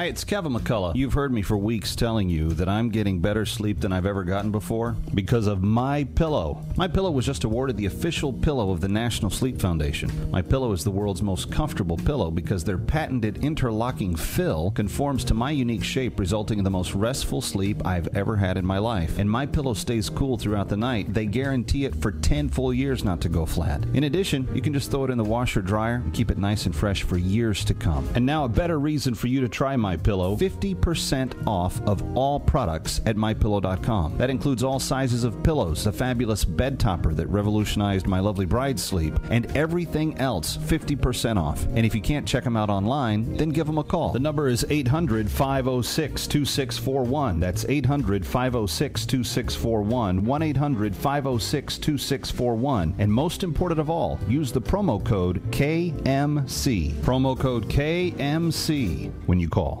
Hi, it's Kevin McCullough. You've heard me for weeks telling you that I'm getting better sleep than I've ever gotten before because of My Pillow. My Pillow was just awarded the official pillow of the National Sleep Foundation. My Pillow is the world's most comfortable pillow because their patented interlocking fill conforms to my unique shape, resulting in the most restful sleep I've ever had in my life. And My Pillow stays cool throughout the night. They guarantee it for 10 full years not to go flat. In addition, you can just throw it in the washer dryer and keep it nice and fresh for years to come. And now a better reason for you to try My Pillow: 50% off of all products at mypillow.com. That includes all sizes of pillows, the fabulous bed topper that revolutionized my lovely bride's sleep, and everything else 50% off. And if you can't check them out online, then give them a call. The number is 800 506 2641. That's 800 506 2641. 1 800 506 2641. And most important of all, use the promo code KMC. Promo code KMC when you call.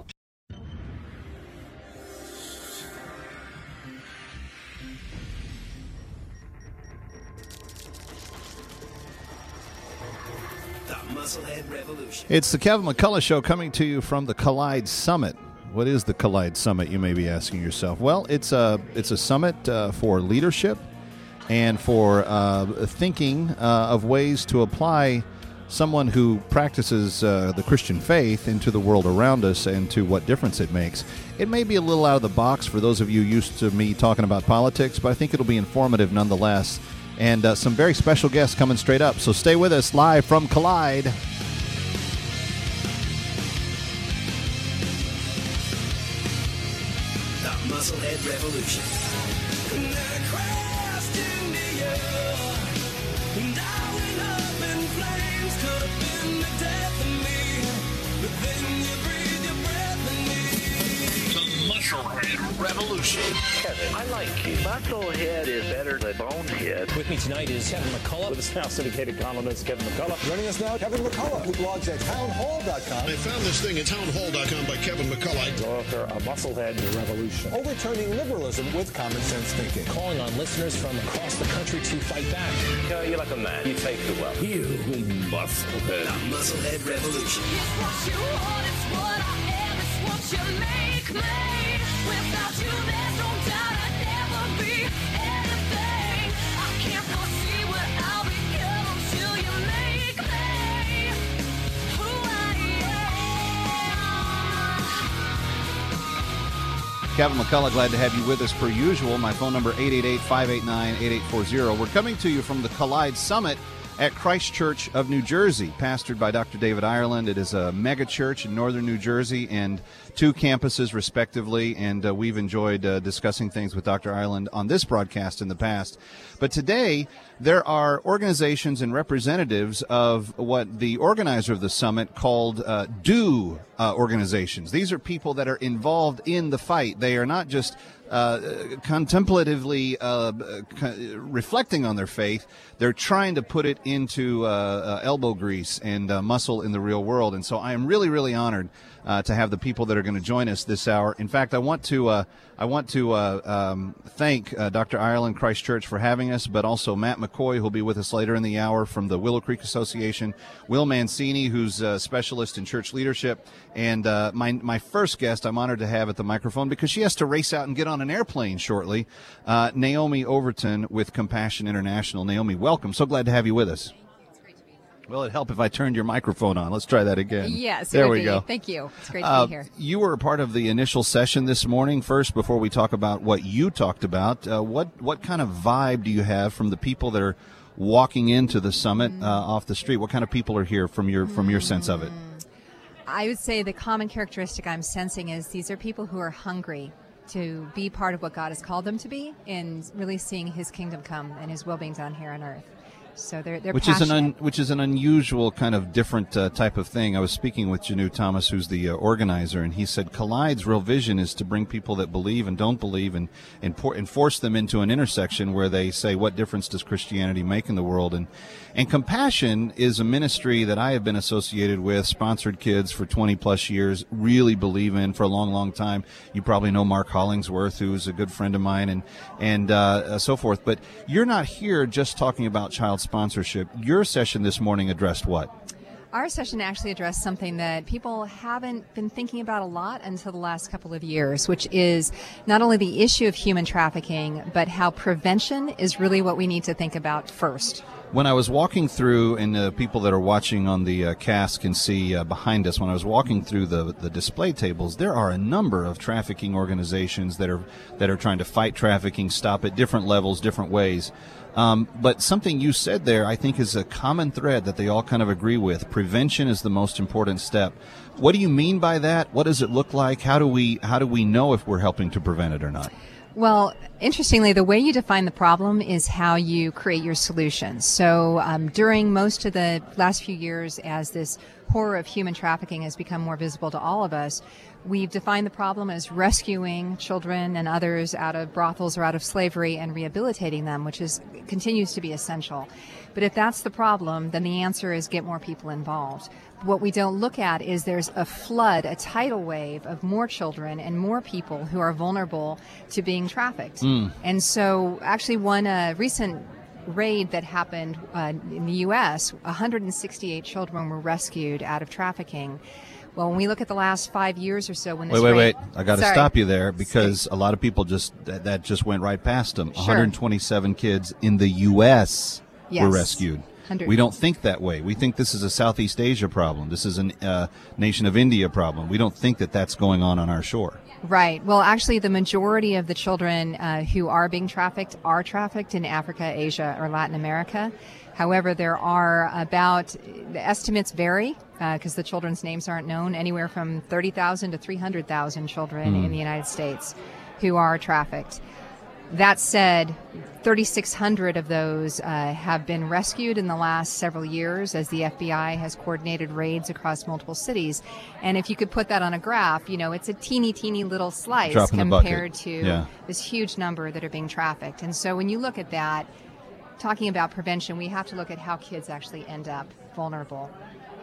It's the Kevin McCullough Show coming to you from the Collyde Summit. What is the Collyde Summit? You may be asking yourself. Well, it's a it's a summit uh, for leadership and for uh, thinking uh, of ways to apply someone who practices uh, the Christian faith into the world around us and to what difference it makes. It may be a little out of the box for those of you used to me talking about politics, but I think it'll be informative nonetheless. And uh, some very special guests coming straight up. So stay with us live from Collyde. Revolution. Musclehead Revolution. Kevin, I like you. Musclehead is better than Bonehead. With me tonight is Kevin McCullough. With his now syndicated columnist Kevin McCullough. Joining us now, Kevin McCullough, who blogs at townhall.com. I found this thing at townhall.com by Kevin McCullough. Author of Musclehead Revolution. Overturning liberalism with common sense thinking. Calling on listeners from across the country to fight back. Yeah, you're like a man. You take the well. You Musclehead. The Musclehead Revolution. Kevin McCullough, glad to have you with us per usual. My phone number 888-589-8840. We're coming to you from the Collyde Summit at Christ Church of New Jersey, pastored by Dr. David Ireland. It is a mega church in northern New Jersey and two campuses respectively, and uh, we've enjoyed uh, discussing things with Dr. Ireland on this broadcast in the past. But today, there are organizations and representatives of what the organizer of the summit called uh, do uh, organizations. These are people that are involved in the fight. They are not just uh, contemplatively uh, co- reflecting on their faith. They're trying to put it into uh, uh, elbow grease and uh, muscle in the real world. And so I am really, really honored uh, to have the people that are going to join us this hour. In fact, I want to uh, I want to uh, um, thank uh, Dr. Ireland Christ Church for having us, but also Matt McCoy, who'll be with us later in the hour from the Willow Creek Association, Will Mancini, who's a specialist in church leadership, and uh, my my first guest I'm honored to have at the microphone because she has to race out and get on an airplane shortly. Uh, Naomi Overton with Compassion International. Naomi, welcome. So glad to have you with us. Well, it'd help if I turned your microphone on. Let's try that again. Yes, there we be. go. Thank you. It's great to Uh, be here. You were a part of the initial session this morning. First, before we talk about what you talked about, uh, what what kind of vibe do you have from the people that are walking into the summit Mm. uh, off the street? What kind of people are here from your from your sense of it? I would say the common characteristic I'm sensing is these are people who are hungry to be part of what God has called them to be and really seeing His kingdom come and His will being done here on earth. So they're they're which is an un, which is an unusual kind of different uh, type of thing. I was speaking with Janu Thomas, who's the uh, organizer, and he said Collyde's real vision is to bring people that believe and don't believe and and, pour, and force them into an intersection where they say, "What difference does Christianity make in the world?" and and compassion is a ministry that I have been associated with, sponsored kids for 20 plus years, really believe in for a long, long time. You probably know Mark Hollingsworth, who's a good friend of mine, and and uh, so forth. But you're not here just talking about child sponsorship. Your session this morning addressed what? Our session actually addressed something that people haven't been thinking about a lot until the last couple of years, which is not only the issue of human trafficking, but how prevention is really what we need to think about first. When I was walking through, and uh, people that are watching on the uh, cast can see uh, behind us, when I was walking through the the display tables, there are a number of trafficking organizations that are that are trying to fight trafficking, stop at different levels, different ways. Um, but something you said there, I think, is a common thread that they all kind of agree with. Prevention is the most important step. What do you mean by that? What does it look like? How do we how do we know if we're helping to prevent it or not? Well, interestingly, the way you define the problem is how you create your solutions. So, um, during most of the last few years, as this horror of human trafficking has become more visible to all of us, we've defined the problem as rescuing children and others out of brothels or out of slavery and rehabilitating them, which is continues to be essential. But if that's the problem, then the answer is get more people involved. What we don't look at is there's a flood, a tidal wave of more children and more people who are vulnerable to being trafficked. And so, actually, one uh, recent raid that happened uh, in the U.S., 168 children were rescued out of trafficking. Well, when we look at the last five years or so, when this Wait, wait, raid- wait! I got to stop you there because a lot of people just that, that just went right past them. Sure. 127 kids in the U.S. were rescued. 100. We don't think that way. We think this is a Southeast Asia problem. This is a uh, nation of India problem. We don't think that that's going on on our shore. Right. Well, actually, the majority of the children uh, who are being trafficked are trafficked in Africa, Asia, or Latin America. However, there are about, the estimates vary because the children's names aren't known, anywhere from 30,000 to 300,000 children in the United States who are trafficked. That said, 3,600 of those uh, have been rescued in the last several years as the FBI has coordinated raids across multiple cities. And if you could put that on a graph, you know, it's a teeny, teeny little slice Drop in the bucket. compared to Yeah. this huge number that are being trafficked. And so when you look at that, talking about prevention, we have to look at how kids actually end up vulnerable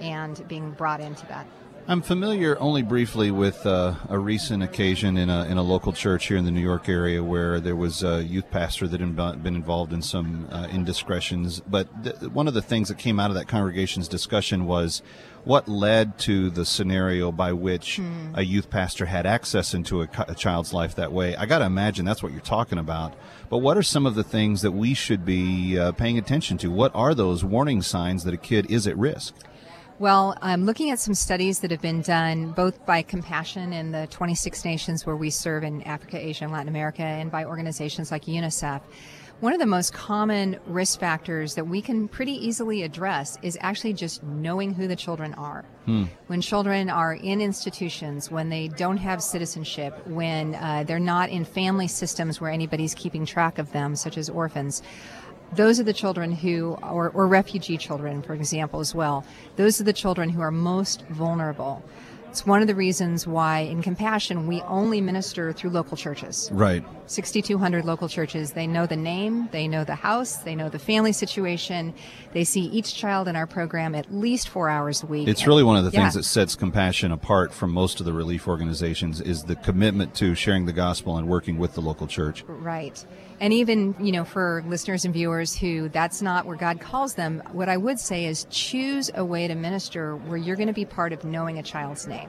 and being brought into that. I'm familiar only briefly with uh, a recent occasion in a, in a local church here in the New York area where there was a youth pastor that had been involved in some uh, indiscretions. But th- one of the things that came out of that congregation's discussion was what led to the scenario by which a youth pastor had access into a, a child's life that way. I got to imagine that's what you're talking about. But what are some of the things that we should be uh, paying attention to? What are those warning signs that a kid is at risk? Well, I'm looking at some studies that have been done both by Compassion in the 26 nations where we serve in Africa, Asia, and Latin America, and by organizations like UNICEF. One of the most common risk factors that we can pretty easily address is actually just knowing who the children are. When children are in institutions, when they don't have citizenship, when uh, they're not in family systems where anybody's keeping track of them, such as orphans, those are the children who, or, or refugee children, for example, as well. Those are the children who are most vulnerable. It's one of the reasons why, in Compassion, we only minister through local churches. Right. 6,200 local churches. They know the name, they know the house, they know the family situation. They see each child in our program at least four hours a week. It's really one of the things that sets compassion apart from most of the relief organizations is the commitment to sharing the gospel and working with the local church. Right. And even, you know, for listeners and viewers who that's not where God calls them, what I would say is choose a way to minister where you're going to be part of knowing a child's name.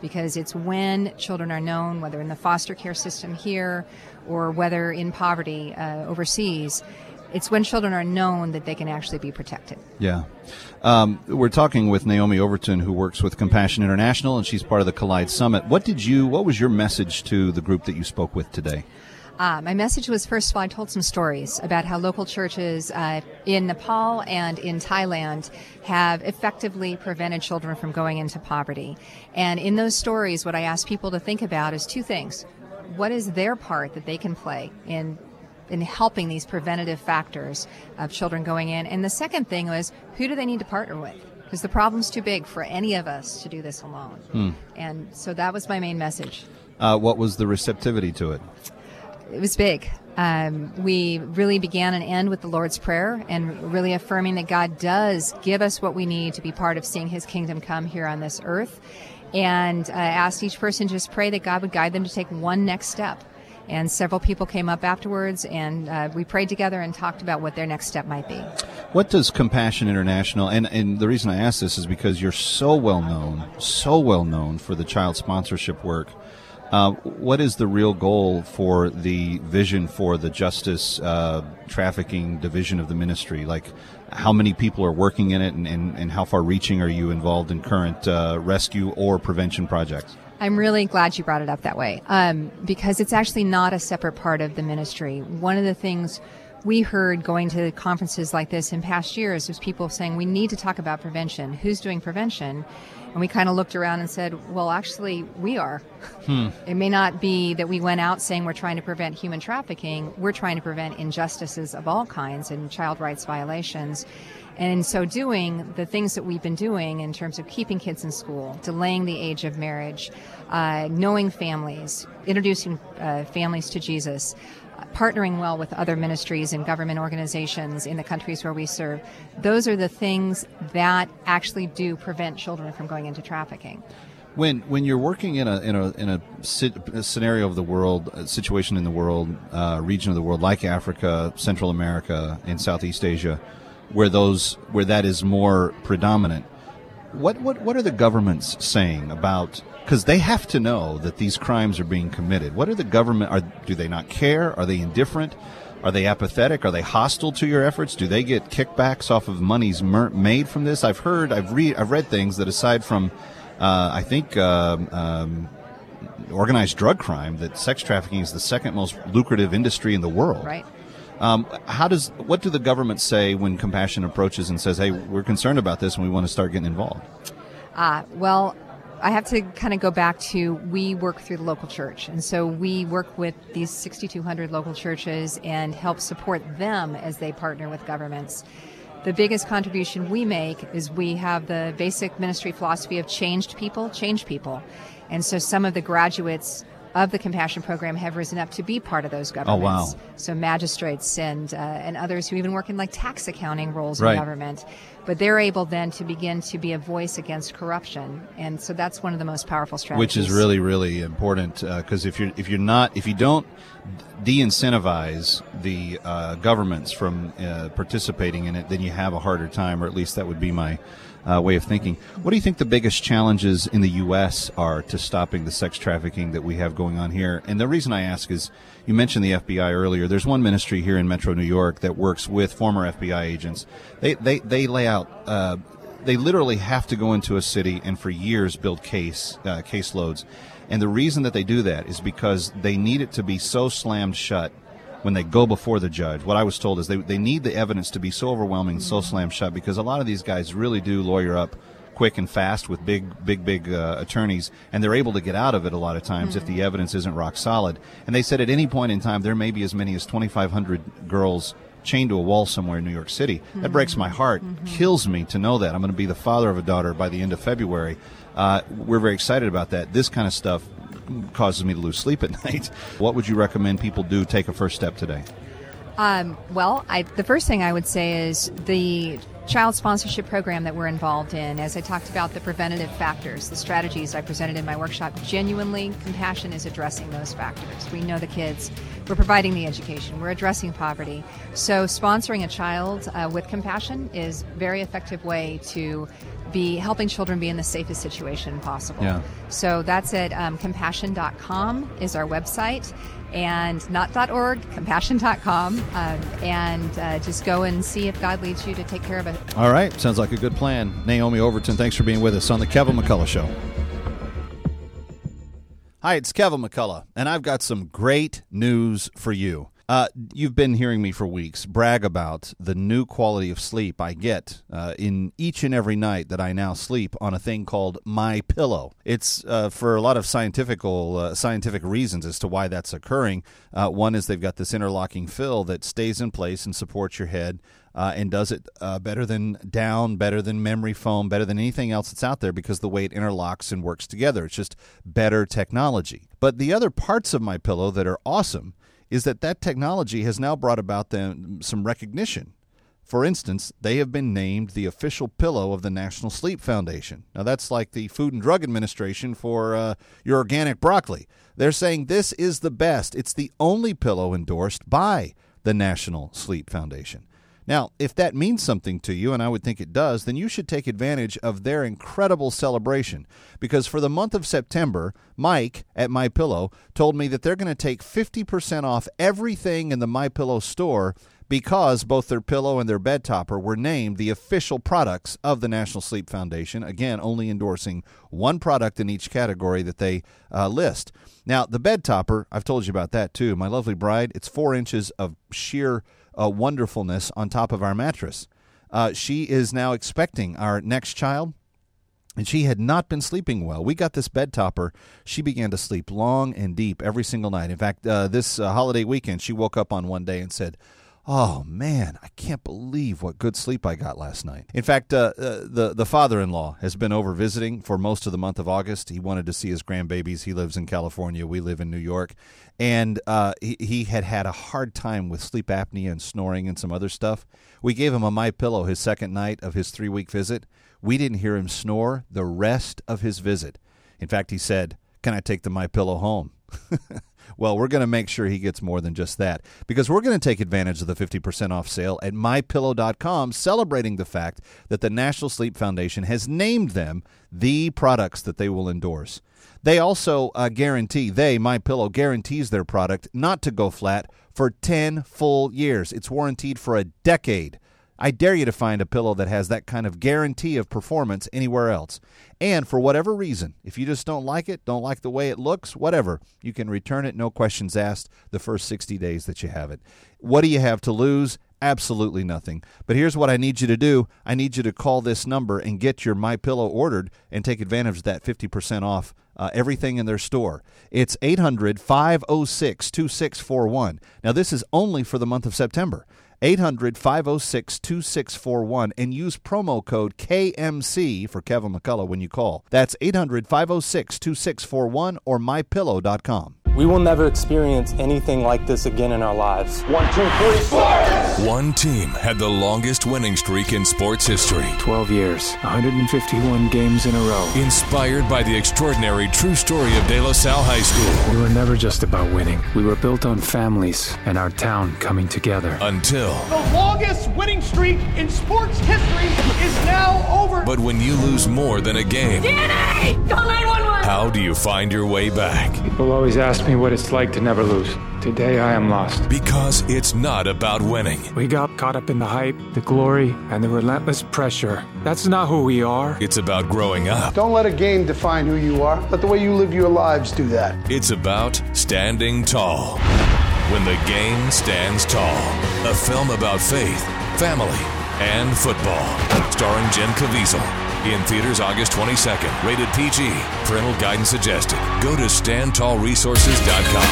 Because it's when children are known, whether in the foster care system here or whether in poverty uh, overseas, it's when children are known that they can actually be protected. Yeah. Um, we're talking with Naomi Overton, who works with Compassion International, and she's part of the Collyde Summit. What did you? What was your message to the group that you spoke with today? Uh, my message was first of all, I told some stories about how local churches uh, in Nepal and in Thailand have effectively prevented children from going into poverty. And in those stories, what I asked people to think about is two things. What is their part that they can play in in helping these preventative factors of children going in? And the second thing was who do they need to partner with? Because the problem's too big for any of us to do this alone. And so that was my main message. Uh, what was the receptivity to it? It was big. Um, we really began and end with the Lord's Prayer and really affirming that God does give us what we need to be part of seeing His kingdom come here on this earth. And uh, asked each person just pray that God would guide them to take one next step. And several people came up afterwards, and uh, we prayed together and talked about what their next step might be. What does Compassion International, and, and the reason I ask this is because you're so well known, so well known for the child sponsorship work. Uh, what is the real goal for the vision for the justice uh, trafficking division of the ministry? Like, how many people are working in it, and, and, and how far reaching are you involved in current uh, rescue or prevention projects? I'm really glad you brought it up that way um, because it's actually not a separate part of the ministry. One of the things we heard going to conferences like this in past years was people saying we need to talk about prevention. Who's doing prevention? And we kind of looked around and said, well, actually, we are. Hmm. It may not be that we went out saying we're trying to prevent human trafficking, we're trying to prevent injustices of all kinds and child rights violations. And in so doing, the things that we've been doing in terms of keeping kids in school, delaying the age of marriage, uh, knowing families, introducing uh, families to Jesus, partnering well with other ministries and government organizations in the countries where we serve, those are the things that actually do prevent children from going into trafficking. When when you're working in a in a in a, a scenario of the world, situation in the world, uh, region of the world like Africa, Central America, and Southeast Asia, where those where that is more predominant, what what what are the governments saying about? Because they have to know that these crimes are being committed. What are the government? Are do they not care? Are they indifferent? Are they apathetic? Are they hostile to your efforts? Do they get kickbacks off of monies mer- made from this? I've heard, I've read, I've read things that aside from uh, I think um, um, organized drug crime that sex trafficking is the second most lucrative industry in the world. Right. Um, how does what do the government say when compassion approaches and says, "Hey, we're concerned about this and we want to start getting involved"? Uh, well, I have to kind of go back to we work through the local church. And so we work with these 6,200 local churches and help support them as they partner with governments. The biggest contribution we make is we have the basic ministry philosophy of changed people, change people. And so some of the graduates of the compassion program have risen up to be part of those governments. Oh, wow. So magistrates and uh, and others who even work in like tax accounting roles Right. in government, but they're able then to begin to be a voice against corruption, and so that's one of the most powerful strategies. which is really really important because if you're if you're not if you don't de-incentivize the uh, governments from uh, participating in it, then you have a harder time, or at least that would be my uh, way of thinking. What do you think the biggest challenges in the U.S. are to stopping the sex trafficking that we have going on here? And the reason I ask is, you mentioned the FBI earlier. There's one ministry here in Metro New York that works with former FBI agents. They they they lay out. Uh, they literally have to go into a city and for years build case uh, caseloads. And the reason that they do that is because they need it to be so slammed shut when they go before the judge. What I was told is they, they need the evidence to be so overwhelming, so slam shut, because a lot of these guys really do lawyer up quick and fast with big, big, big uh, attorneys, and they're able to get out of it a lot of times if the evidence isn't rock solid. And they said at any point in time there may be as many as 2,500 girls chained to a wall somewhere in New York City. That breaks my heart, kills me to know that. I'm going to be the father of a daughter by the end of February. Uh, we're very excited about that. This kind of stuff causes me to lose sleep at night. What would you recommend people do? Take a first step today. Um, well, I, the first thing I would say is the child sponsorship program that we're involved in, as I talked about the preventative factors, the strategies I presented in my workshop, genuinely compassion is addressing those factors. We know the kids, we're providing the education, we're addressing poverty. So, sponsoring a child uh, with compassion is a very effective way to be helping children be in the safest situation possible. Yeah. So that's at um, compassion.com is our website and not .org, compassion.com, um, and uh, just go and see if God leads you to take care of it. All right, sounds like a good plan. Naomi Overton, thanks for being with us on the Kevin McCullough Show. Hi, it's Kevin McCullough, and I've got some great news for you. Uh, you've been hearing me for weeks brag about the new quality of sleep I get uh, in each and every night that I now sleep on a thing called My Pillow. It's uh, for a lot of scientifical uh, scientific reasons as to why that's occurring. Uh, one is they've got this interlocking fill that stays in place and supports your head uh, and does it better than down, better than memory foam, better than anything else that's out there because the way it interlocks and works together. It's just better technology. But the other parts of my pillow that are awesome is that that technology has now brought about them some recognition. For instance, they have been named the official pillow of the National Sleep Foundation. Now, that's like the Food and Drug Administration for uh, your organic broccoli. They're saying this is the best. It's the only pillow endorsed by the National Sleep Foundation. Now, if that means something to you, and I would think it does, then you should take advantage of their incredible celebration. Because for the month of September, Mike at My Pillow told me that they're going to take 50% off everything in the My Pillow store because both their pillow and their bed topper were named the official products of the National Sleep Foundation. Again, only endorsing one product in each category that they uh, list. Now, the bed topper, I've told you about that too. My lovely bride, it's four inches of sheer uh, wonderfulness on top of our mattress. Uh, she is now expecting our next child, and she had not been sleeping well. We got this bed topper. She began to sleep long and deep every single night. In fact, uh, this uh, holiday weekend, she woke up on one day and said, Oh man, I can't believe what good sleep I got last night. In fact, uh, uh, the the father-in-law has been over visiting for most of the month of August. He wanted to see his grandbabies. He lives in California. We live in New York, and uh, he, he had had a hard time with sleep apnea and snoring and some other stuff. We gave him a my pillow his second night of his three-week visit. We didn't hear him snore the rest of his visit. In fact, he said, "Can I take the my pillow home?" Well, we're going to make sure he gets more than just that because we're going to take advantage of the 50% off sale at mypillow.com, celebrating the fact that the National Sleep Foundation has named them the products that they will endorse. They also uh, guarantee, they, My Pillow, guarantees their product not to go flat for 10 full years. It's warranted for a decade. I dare you to find a pillow that has that kind of guarantee of performance anywhere else. And for whatever reason, if you just don't like it, don't like the way it looks, whatever, you can return it, no questions asked, the first 60 days that you have it. What do you have to lose? Absolutely nothing. But here's what I need you to do. I need you to call this number and get your My Pillow ordered and take advantage of that 50% off uh, everything in their store. It's 800 506 2641. Now, this is only for the month of September. 800 506 2641 and use promo code KMC for Kevin McCullough when you call. That's 800 506 2641 or mypillow.com. We will never experience anything like this again in our lives. One, two, three, four. One team had the longest winning streak in sports history. 12 years, 151 games in a row. Inspired by the extraordinary true story of De La Salle High School. We were never just about winning. We were built on families and our town coming together. Until. The longest winning streak in sports history is now over. But when you lose more than a game. DNA! Call 911! How do you find your way back? People always ask me what it's like to never lose. Today I am lost. Because it's not about winning. We got caught up in the hype, the glory, and the relentless pressure. That's not who we are. It's about growing up. Don't let a game define who you are. Let the way you live your lives do that. It's about standing tall. When the game stands tall. A film about faith, family, and football. Starring Jim Caviezel. In theaters August 22nd. Rated PG. Parental guidance suggested. Go to standtallresources.com.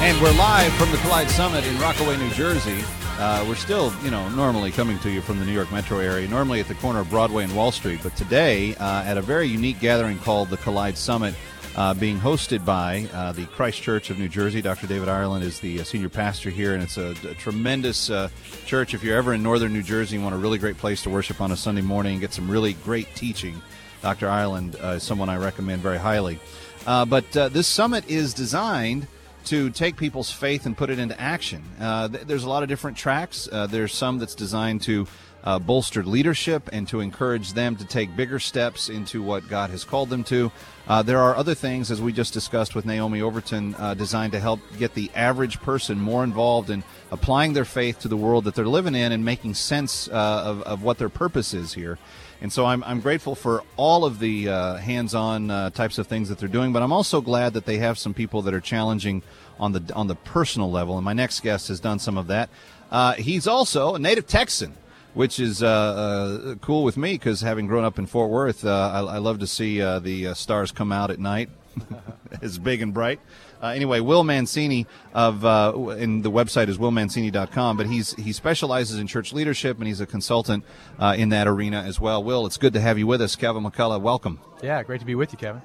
And we're live from the Collyde Summit in Rockaway, New Jersey. Uh, we're still, you know, normally coming to you from the New York metro area, normally at the corner of Broadway and Wall Street, but today uh, at a very unique gathering called the Collyde Summit, uh, being hosted by uh, the Christ Church of New Jersey. Dr. David Ireland is the uh, senior pastor here, and it's a, a tremendous uh, church. If you're ever in northern New Jersey and want a really great place to worship on a Sunday morning and get some really great teaching, Dr. Ireland is someone I recommend very highly. but this summit is designed to take people's faith and put it into action. Uh, th- there's a lot of different tracks. Uh, there's some that's designed to uh, bolster leadership and to encourage them to take bigger steps into what God has called them to. Uh, there are other things, as we just discussed with Naomi Overton, uh, designed to help get the average person more involved in applying their faith to the world that they're living in and making sense uh, of, of what their purpose is here. And so I'm, I'm grateful for all of the uh, hands on uh, types of things that they're doing, but I'm also glad that they have some people that are challenging on the, on the personal level. And my next guest has done some of that. Uh, he's also a native Texan, which is uh, uh, cool with me because having grown up in Fort Worth, uh, I, I, love to see the stars come out at night. it's big and bright. Uh, anyway, Will Mancini of uh, and the website is willmancini.com, but he's he specializes in church leadership and he's a consultant uh, in that arena as well. Will, it's good to have you with us. Kevin McCullough, welcome. Yeah, great to be with you, Kevin.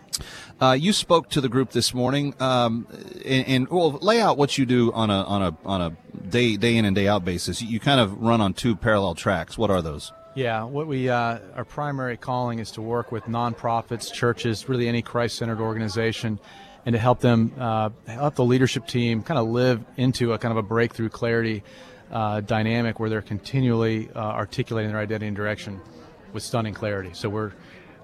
Uh, you spoke to the group this morning, um, and, and well, lay out what you do on a on a on a day day in and day out basis. You kind of run on two parallel tracks. What are those? Yeah, what we uh, our primary calling is to work with nonprofits, churches, really any Christ-centered organization, and to help them uh, help the leadership team kind of live into a kind of a breakthrough clarity uh, dynamic where they're continually uh, articulating their identity and direction with stunning clarity. So we're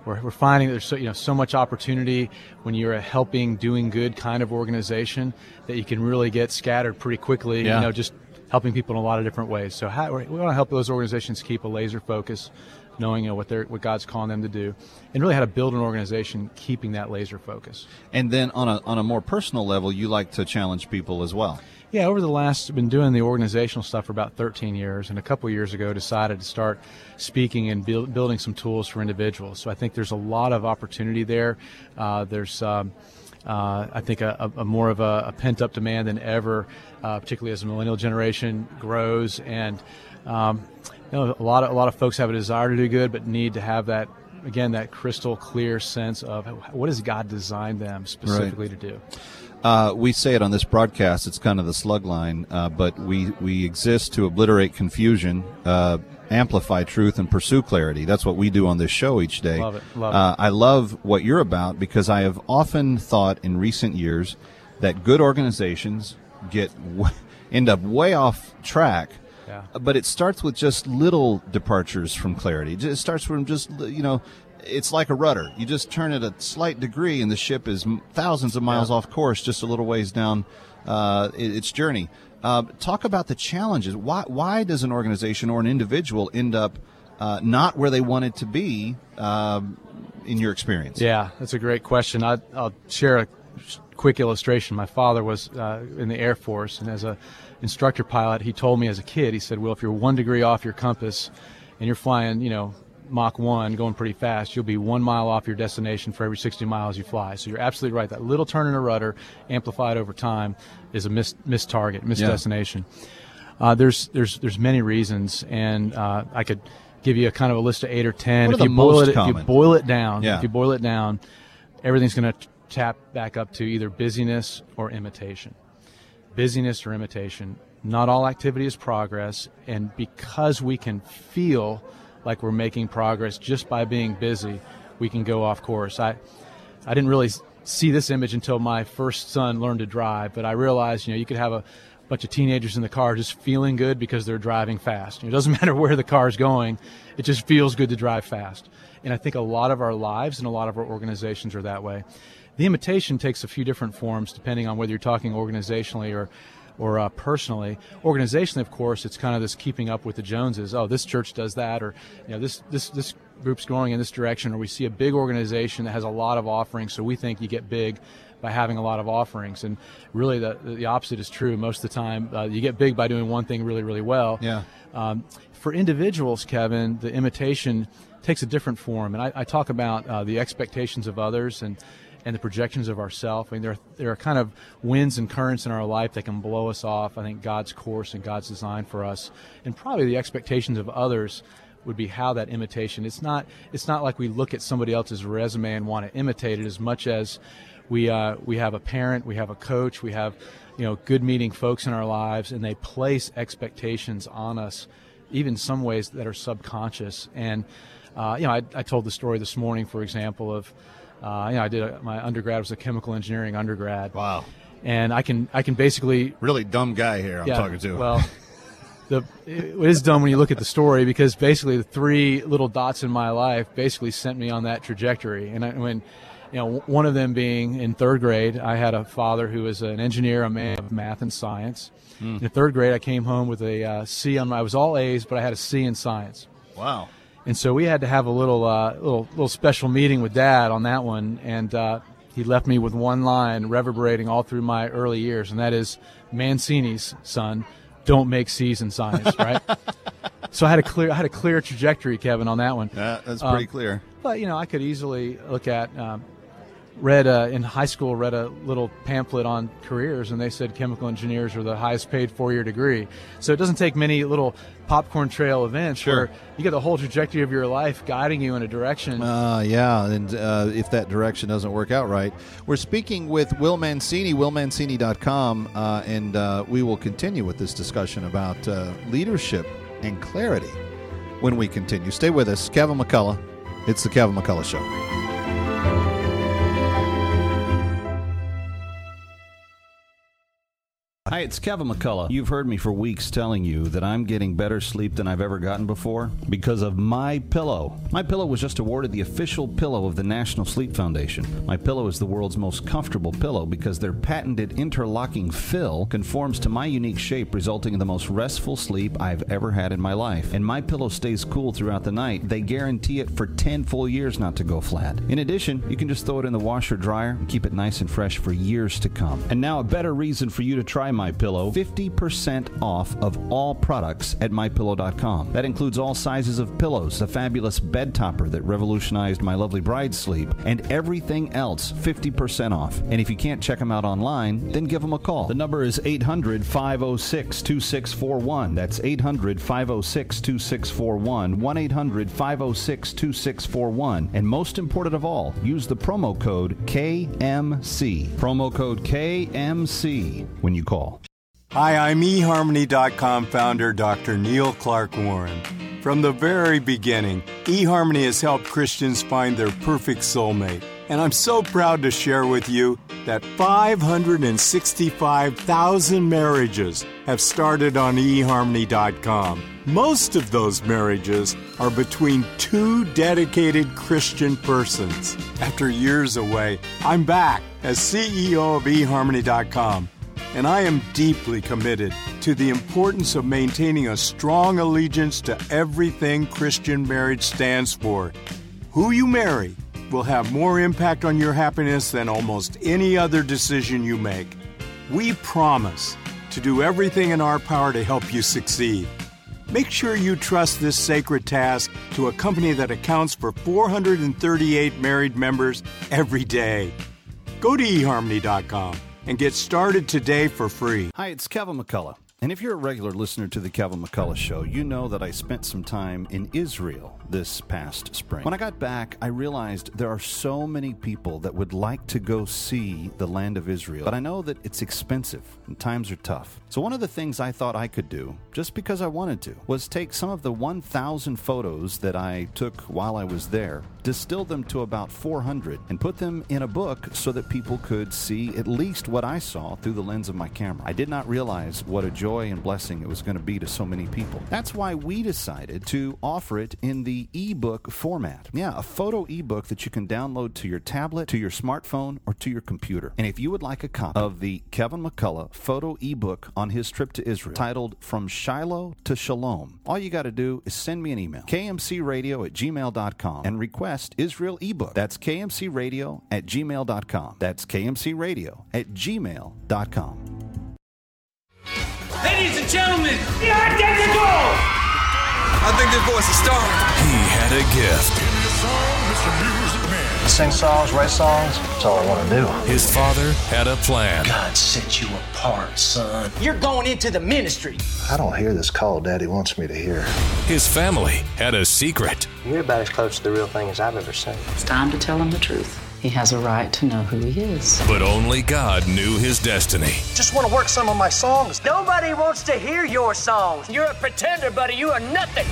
we're, we're finding there's so, you know so much opportunity when you're a helping, doing good kind of organization that you can really get scattered pretty quickly. Yeah. You know, just helping people in a lot of different ways. So how, we want to help those organizations keep a laser focus, knowing you know what they're what God's calling them to do, and really how to build an organization keeping that laser focus. And then on a on a more personal level, you like to challenge people as well. Yeah, over the last, I've been doing the organizational stuff for about 13 years, and a couple years ago decided to start speaking and build, building some tools for individuals. So I think there's a lot of opportunity there. Uh, there's um, uh, I think a, a, a more of a, a, pent up demand than ever, uh, particularly as the millennial generation grows. And um, you know, a lot of a lot of folks have a desire to do good, but need to have that again that crystal clear sense of what has God designed them specifically Right. to do. Uh, we say it on this broadcast. It's kind of the slug line, uh, but we we exist to obliterate confusion, uh, amplify truth, and pursue clarity. That's what we do on this show each day. Love it, love uh, I love what you're about because I have often thought in recent years that good organizations get w- end up way off track. Yeah. But it starts with just little departures from clarity. It starts from just you know it's like a rudder. You just turn it a slight degree, and the ship is thousands of miles Yeah. off course, just a little ways down uh, its journey. Uh, talk about the challenges. Why why does an organization or an individual end up uh, not where they wanted to be? Um, in your experience, Yeah, that's a great question. I, I'll share a quick illustration. My father was uh, in the Air Force, and as a instructor pilot, he told me as a kid, he said, "Well, if you're one degree off your compass, and you're flying, you know, Mach one, going pretty fast, you'll be one mile off your destination for every 60 miles you fly." So you're absolutely right. That little turn in a rudder, amplified over time, is a missed, missed target, missed Yeah. destination. Uh, there's there's there's many reasons, and uh, I could give you a kind of a list of eight or ten. What are if you boil most it, if you boil it down, Yeah. if you boil it down, everything's going to tap back up to either busyness or imitation. Busyness or imitation. Not all activity is progress, and because we can feel like we're making progress just by being busy, we can go off course. I, I didn't really see this image until my first son learned to drive, but I realized, you know, you could have a bunch of teenagers in the car just feeling good because they're driving fast. It doesn't matter where the car's going, it just feels good to drive fast. And I think a lot of our lives and a lot of our organizations are that way. The imitation takes a few different forms depending on whether you're talking organizationally or or uh, personally. Organizationally, of course, it's kind of this keeping up with the Joneses. Oh, this church does that, or you know, this this this group's going in this direction, or we see a big organization that has a lot of offerings, so we think you get big by having a lot of offerings. And really, the the opposite is true. Most of the time, uh, you get big by doing one thing really, really well. Yeah. Um, for individuals, Kevin, the imitation takes a different form, and I, I talk about uh, the expectations of others and and the projections of ourself. I mean, there there are kind of winds and currents in our life that can blow us off. I think God's course and God's design for us, and probably the expectations of others would be how that imitation. It's not it's not like we look at somebody else's resume and want to imitate it as much as we uh, we have a parent, we have a coach, we have you know good meeting folks in our lives, and they place expectations on us, even some ways that are subconscious. And uh, you know, I, I told the story this morning, for example, of uh, you know I did a, my undergrad was a chemical engineering undergrad. Wow. And I can I can basically really dumb guy here. I'm yeah, talking to. Well, the it is dumb when you look at the story because basically the three little dots in my life basically sent me on that trajectory. And I, when you know one of them being in third grade, I had a father who was an engineer, a man of math and science. Hmm. In third grade, I came home with a uh, C on my. I was all A's, but I had a C in science. wow. And so we had to have a little uh, little little special meeting with Dad on that one, and uh, he left me with one line reverberating all through my early years, and that is Mancini's son, don't make C's in science, right? so I had a clear I had a clear trajectory, Kevin, on that one. Yeah, that's Um, pretty clear. But you know, I could easily look at um, read uh, in high school read a little pamphlet on careers and they said chemical engineers are the highest paid four year degree so it doesn't take many little popcorn trail events Sure. where you get the whole trajectory of your life guiding you in a direction Uh, yeah, and uh, if that direction doesn't work out right, we're speaking with Will Mancini, willmancini.com, uh, and uh, we will continue with this discussion about uh, leadership and clarity when we continue. Stay with us. Kevin McCullough. It's the Kevin McCullough Show. Hi, it's Kevin McCullough. You've heard me for weeks telling you that I'm getting better sleep than I've ever gotten before because of My Pillow. My Pillow was just awarded the official pillow of the National Sleep Foundation. My Pillow is the world's most comfortable pillow because their patented interlocking fill conforms to my unique shape, resulting in the most restful sleep I've ever had in my life. And My Pillow stays cool throughout the night. They guarantee it for 10 full years not to go flat. In addition, you can just throw it in the washer dryer and keep it nice and fresh for years to come. And now a better reason for you to try My Pillow: 50% off of all products at mypillow.com. That includes all sizes of pillows, the fabulous bed topper that revolutionized my lovely bride's sleep, and everything else 50% off. And if you can't check them out online, then give them a call. The number is 800-506 2641. That's 800-506 2641. 1-800-506-2641. And most important of all, use the promo code KMC. Promo code KMC when you call. Hi, I'm eHarmony.com founder Dr. Neil Clark Warren. From the very beginning, eHarmony has helped Christians find their perfect soulmate. And I'm so proud to share with you that 565,000 marriages have started on eHarmony.com. Most of those marriages are between two dedicated Christian persons. After years away, I'm back as CEO of eHarmony.com and I am deeply committed to the importance of maintaining a strong allegiance to everything Christian marriage stands for. Who you marry will have more impact on your happiness than almost any other decision you make. We promise to do everything in our power to help you succeed. Make sure you trust this sacred task to a company that accounts for 438 married members every day. Go to eHarmony.com and get started today for free. Hi, it's Kevin McCullough. And if you're a regular listener to the Kevin McCullough Show, you know that I spent some time in Israel this past spring. When I got back, I realized there are so many people that would like to go see the land of Israel, but I know that it's expensive and times are tough. So, one of the things I thought I could do, just because I wanted to, was take some of the 1,000 photos that I took while I was there, distill them to about 400, and put them in a book so that people could see at least what I saw through the lens of my camera. I did not realize what a joy and blessing it was going to be to so many people. That's why we decided to offer it in the ebook format. Yeah, a photo ebook that you can download to your tablet, to your smartphone, or to your computer. And if you would like a copy of the Kevin McCullough photo ebook on his trip to Israel, titled From Shiloh to Shalom, all you got to do is send me an email, kmcradio at gmail.com, and request Israel ebook. That's kmcradio at gmail.com. That's kmcradio at gmail.com. Ladies and gentlemen, the identical! I think this voice is starting. He had a gift. Sing songs, write songs, that's all I want to do. His father had a plan. God set you apart, son. You're going into the ministry. I don't hear this call Daddy wants me to hear. His family had a secret. You're about as close to the real thing as I've ever seen. It's time to tell him the truth. He has a right to know who he is. But only God knew his destiny. Just want to work some of my songs. Nobody wants to hear your songs. You're a pretender, buddy. You are nothing.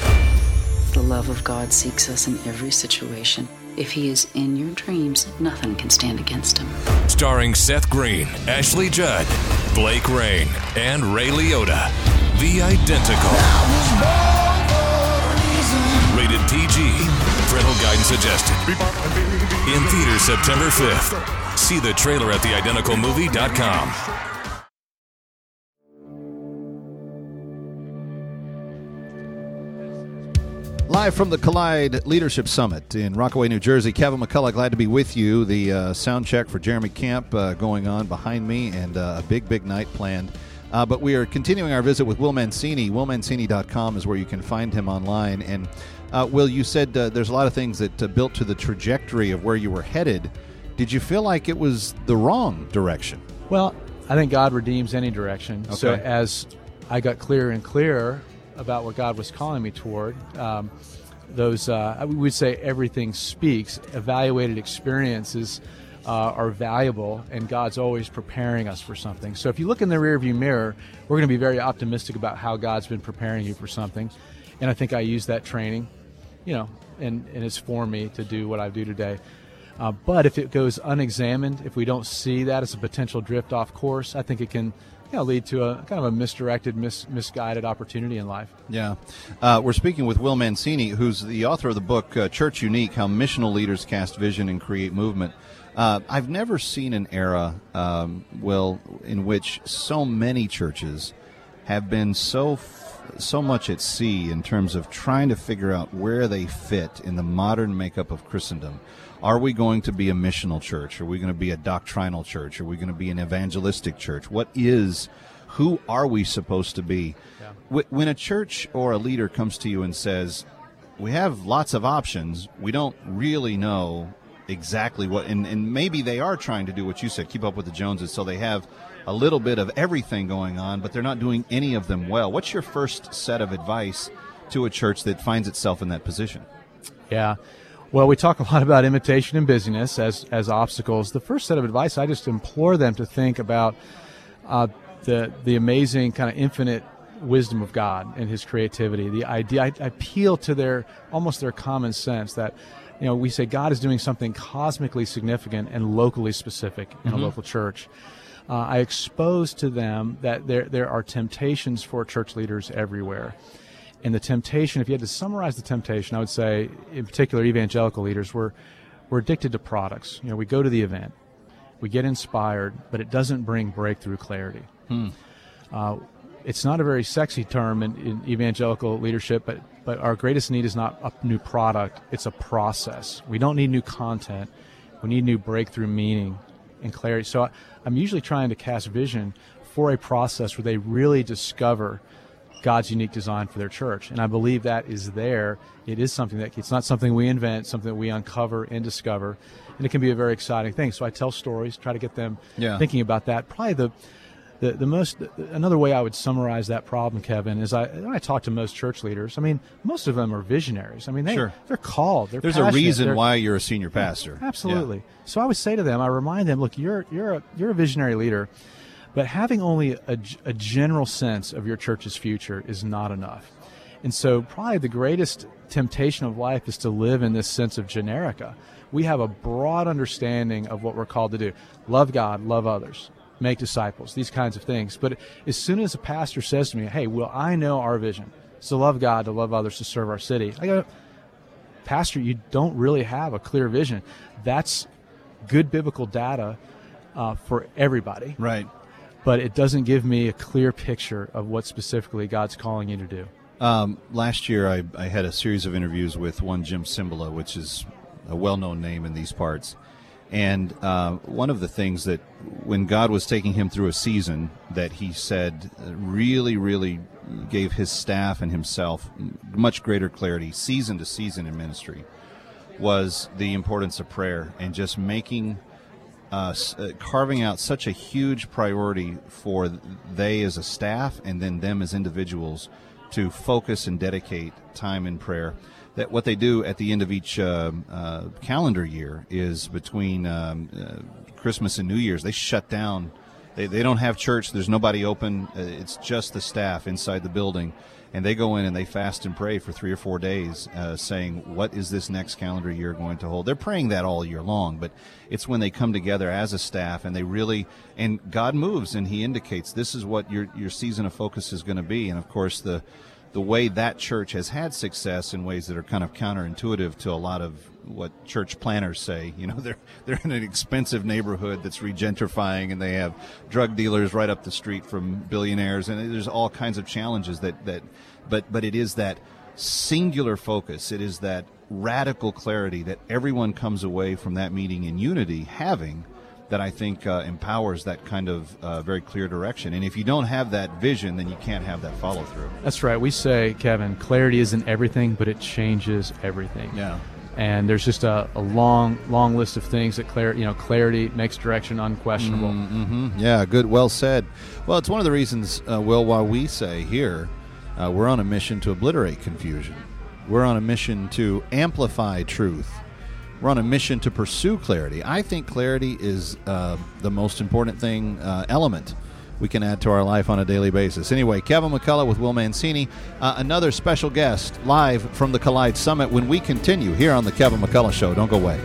The love of God seeks us in every situation. If he is in your dreams, nothing can stand against him. Starring Seth Green, Ashley Judd, Blake Rayne, and Ray Liotta. The Identical. Rated PG. Parental guidance suggested. In theaters September 5th. See the trailer at theidenticalmovie.com. Live from the Collyde Leadership Summit in Rockaway, New Jersey, Kevin McCullough, glad to be with you. The uh, sound check for Jeremy Camp uh, going on behind me, and uh, a big, big night planned. Uh, but we are continuing our visit with Will Mancini. WillMancini.com is where you can find him online. And uh, Will, you said uh, there's a lot of things that uh, built to the trajectory of where you were headed Did you feel like it was the wrong direction? Well, I think God redeems any direction. Okay. So as I got clearer and clearer about what God was calling me toward, um, those uh, we would say everything speaks. Evaluated experiences uh, are valuable, and God's always preparing us for something. So if you look in the rearview mirror, we're going to be very optimistic about how God's been preparing you for something, and I think I use that training, you know, and, and it's for me to do what I do today. Uh, but if it goes unexamined, if we don't see that as a potential drift off course, I think it can you know, lead to a kind of a misdirected, mis- misguided opportunity in life. Yeah. Uh, we're speaking with Will Mancini, who's the author of the book uh, Church Unique How Missional Leaders Cast Vision and Create Movement. Uh, I've never seen an era, um, Will, in which so many churches have been so so much at sea in terms of trying to figure out where they fit in the modern makeup of Christendom. Are we going to be a missional church? Are we going to be a doctrinal church? Are we going to be an evangelistic church? What is, who are we supposed to be? Yeah. When a church or a leader comes to you and says, we have lots of options, we don't really know exactly what, and, and maybe they are trying to do what you said, keep up with the Joneses, so they have a little bit of everything going on, but they're not doing any of them well. What's your first set of advice to a church that finds itself in that position? Yeah. Well, we talk a lot about imitation and busyness as, as obstacles. The first set of advice, I just implore them to think about uh, the, the amazing kind of infinite wisdom of God and His creativity. The idea, I, I appeal to their almost their common sense that you know we say God is doing something cosmically significant and locally specific in mm-hmm. a local church. Uh, I expose to them that there there are temptations for church leaders everywhere. And the temptation, if you had to summarize the temptation, I would say, in particular, evangelical leaders, we're, we're addicted to products. You know, we go to the event, we get inspired, but it doesn't bring breakthrough clarity. Hmm. Uh, it's not a very sexy term in, in, evangelical leadership, but, but our greatest need is not a new product, it's a process. We don't need new content, we need new breakthrough meaning and clarity. So I, I'm usually trying to cast vision for a process where they really discover God's unique design for their church. And I believe that is there. It is something that it's not something we invent, something that we uncover and discover. And it can be a very exciting thing. So I tell stories, try to get them yeah. thinking about that. Probably the the, the most another way I would summarize that problem, Kevin, is I I talk to most church leaders. I mean, most of them are visionaries. I mean, they sure. they're called. They're There's a reason they're, why you're a senior pastor. Absolutely. Yeah. So I would say to them, I remind them, look, you're you're a, you're a visionary leader. But having only a, a general sense of your church's future is not enough. And so, probably the greatest temptation of life is to live in this sense of generica. We have a broad understanding of what we're called to do love God, love others, make disciples, these kinds of things. But as soon as a pastor says to me, Hey, well, I know our vision. It's to love God, to love others, to serve our city. I go, Pastor, you don't really have a clear vision. That's good biblical data uh, for everybody. Right but it doesn't give me a clear picture of what specifically God's calling you to do. Um, last year, I, I, had a series of interviews with one Jim Cymbala, which is a well known name in these parts. And uh, one of the things that, when God was taking him through a season, that he said really, really gave his staff and himself much greater clarity, season to season in ministry, was the importance of prayer and just making uh, uh, carving out such a huge priority for they as a staff and then them as individuals to focus and dedicate time in prayer. That what they do at the end of each uh, uh, calendar year is between um, uh, Christmas and New Year's, they shut down. They, they don't have church. There's nobody open. Uh, it's just the staff inside the building and they go in and they fast and pray for three or four days, uh, saying, "What is this next calendar year going to hold?" They're praying that all year long, but it's when they come together as a staff and they really and God moves and He indicates this is what your your season of focus is going to be, and of course the the way that church has had success in ways that are kind of counterintuitive to a lot of what church planners say. You know, they're they're in an expensive neighborhood that's regentrifying, and they have drug dealers right up the street from billionaires, and there's all kinds of challenges that that. But but it is that singular focus. It is that radical clarity that everyone comes away from that meeting in unity having that I think uh, empowers that kind of uh, very clear direction. And if you don't have that vision, then you can't have that follow through. That's right. We say, Kevin, clarity isn't everything, but it changes everything. Yeah. and there's just a, a long, long list of things that clar- you know clarity makes direction unquestionable. Mm-hmm. Yeah, good, well said. Well, it's one of the reasons, uh, Will, why we say here uh, we're on a mission to obliterate confusion. We're on a mission to amplify truth. We're on a mission to pursue clarity. I think clarity is uh, the most important thing, uh, element we can add to our life on a daily basis. Anyway, Kevin McCullough with Will Mancini, uh, another special guest live from the Collyde Summit when we continue here on the Kevin McCullough Show. Don't go away.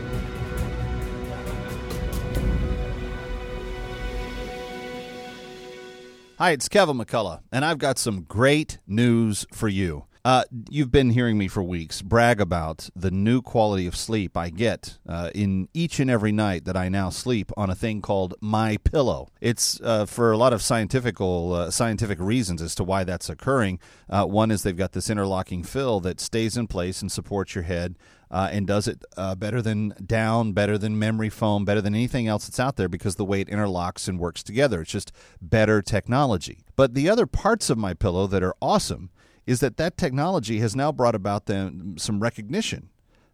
Hi, it's Kevin McCullough, and I've got some great news for you. Uh, you've been hearing me for weeks brag about the new quality of sleep I get uh, in each and every night that I now sleep on a thing called My Pillow. It's uh, for a lot of scientific uh, scientific reasons as to why that's occurring. Uh, one is they've got this interlocking fill that stays in place and supports your head. Uh, and does it uh, better than down, better than memory foam, better than anything else that's out there because the way it interlocks and works together. It's just better technology. But the other parts of my pillow that are awesome is that that technology has now brought about them some recognition.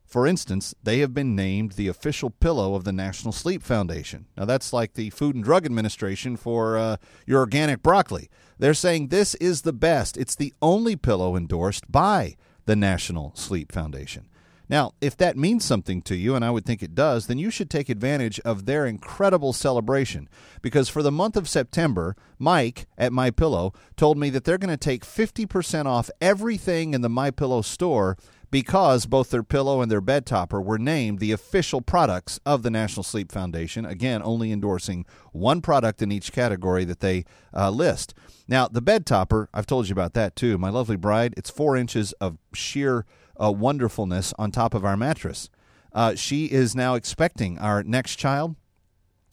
For instance, they have been named the official pillow of the National Sleep Foundation. Now, that's like the Food and Drug Administration for uh, your organic broccoli. They're saying this is the best. It's the only pillow endorsed by the National Sleep Foundation. Now, if that means something to you, and I would think it does, then you should take advantage of their incredible celebration. Because for the month of September, Mike at My Pillow told me that they're going to take 50% off everything in the My Pillow store because both their pillow and their bed topper were named the official products of the National Sleep Foundation. Again, only endorsing one product in each category that they uh, list. Now, the bed topper, I've told you about that too. My lovely bride, it's four inches of sheer uh, wonderfulness on top of our mattress. Uh, she is now expecting our next child,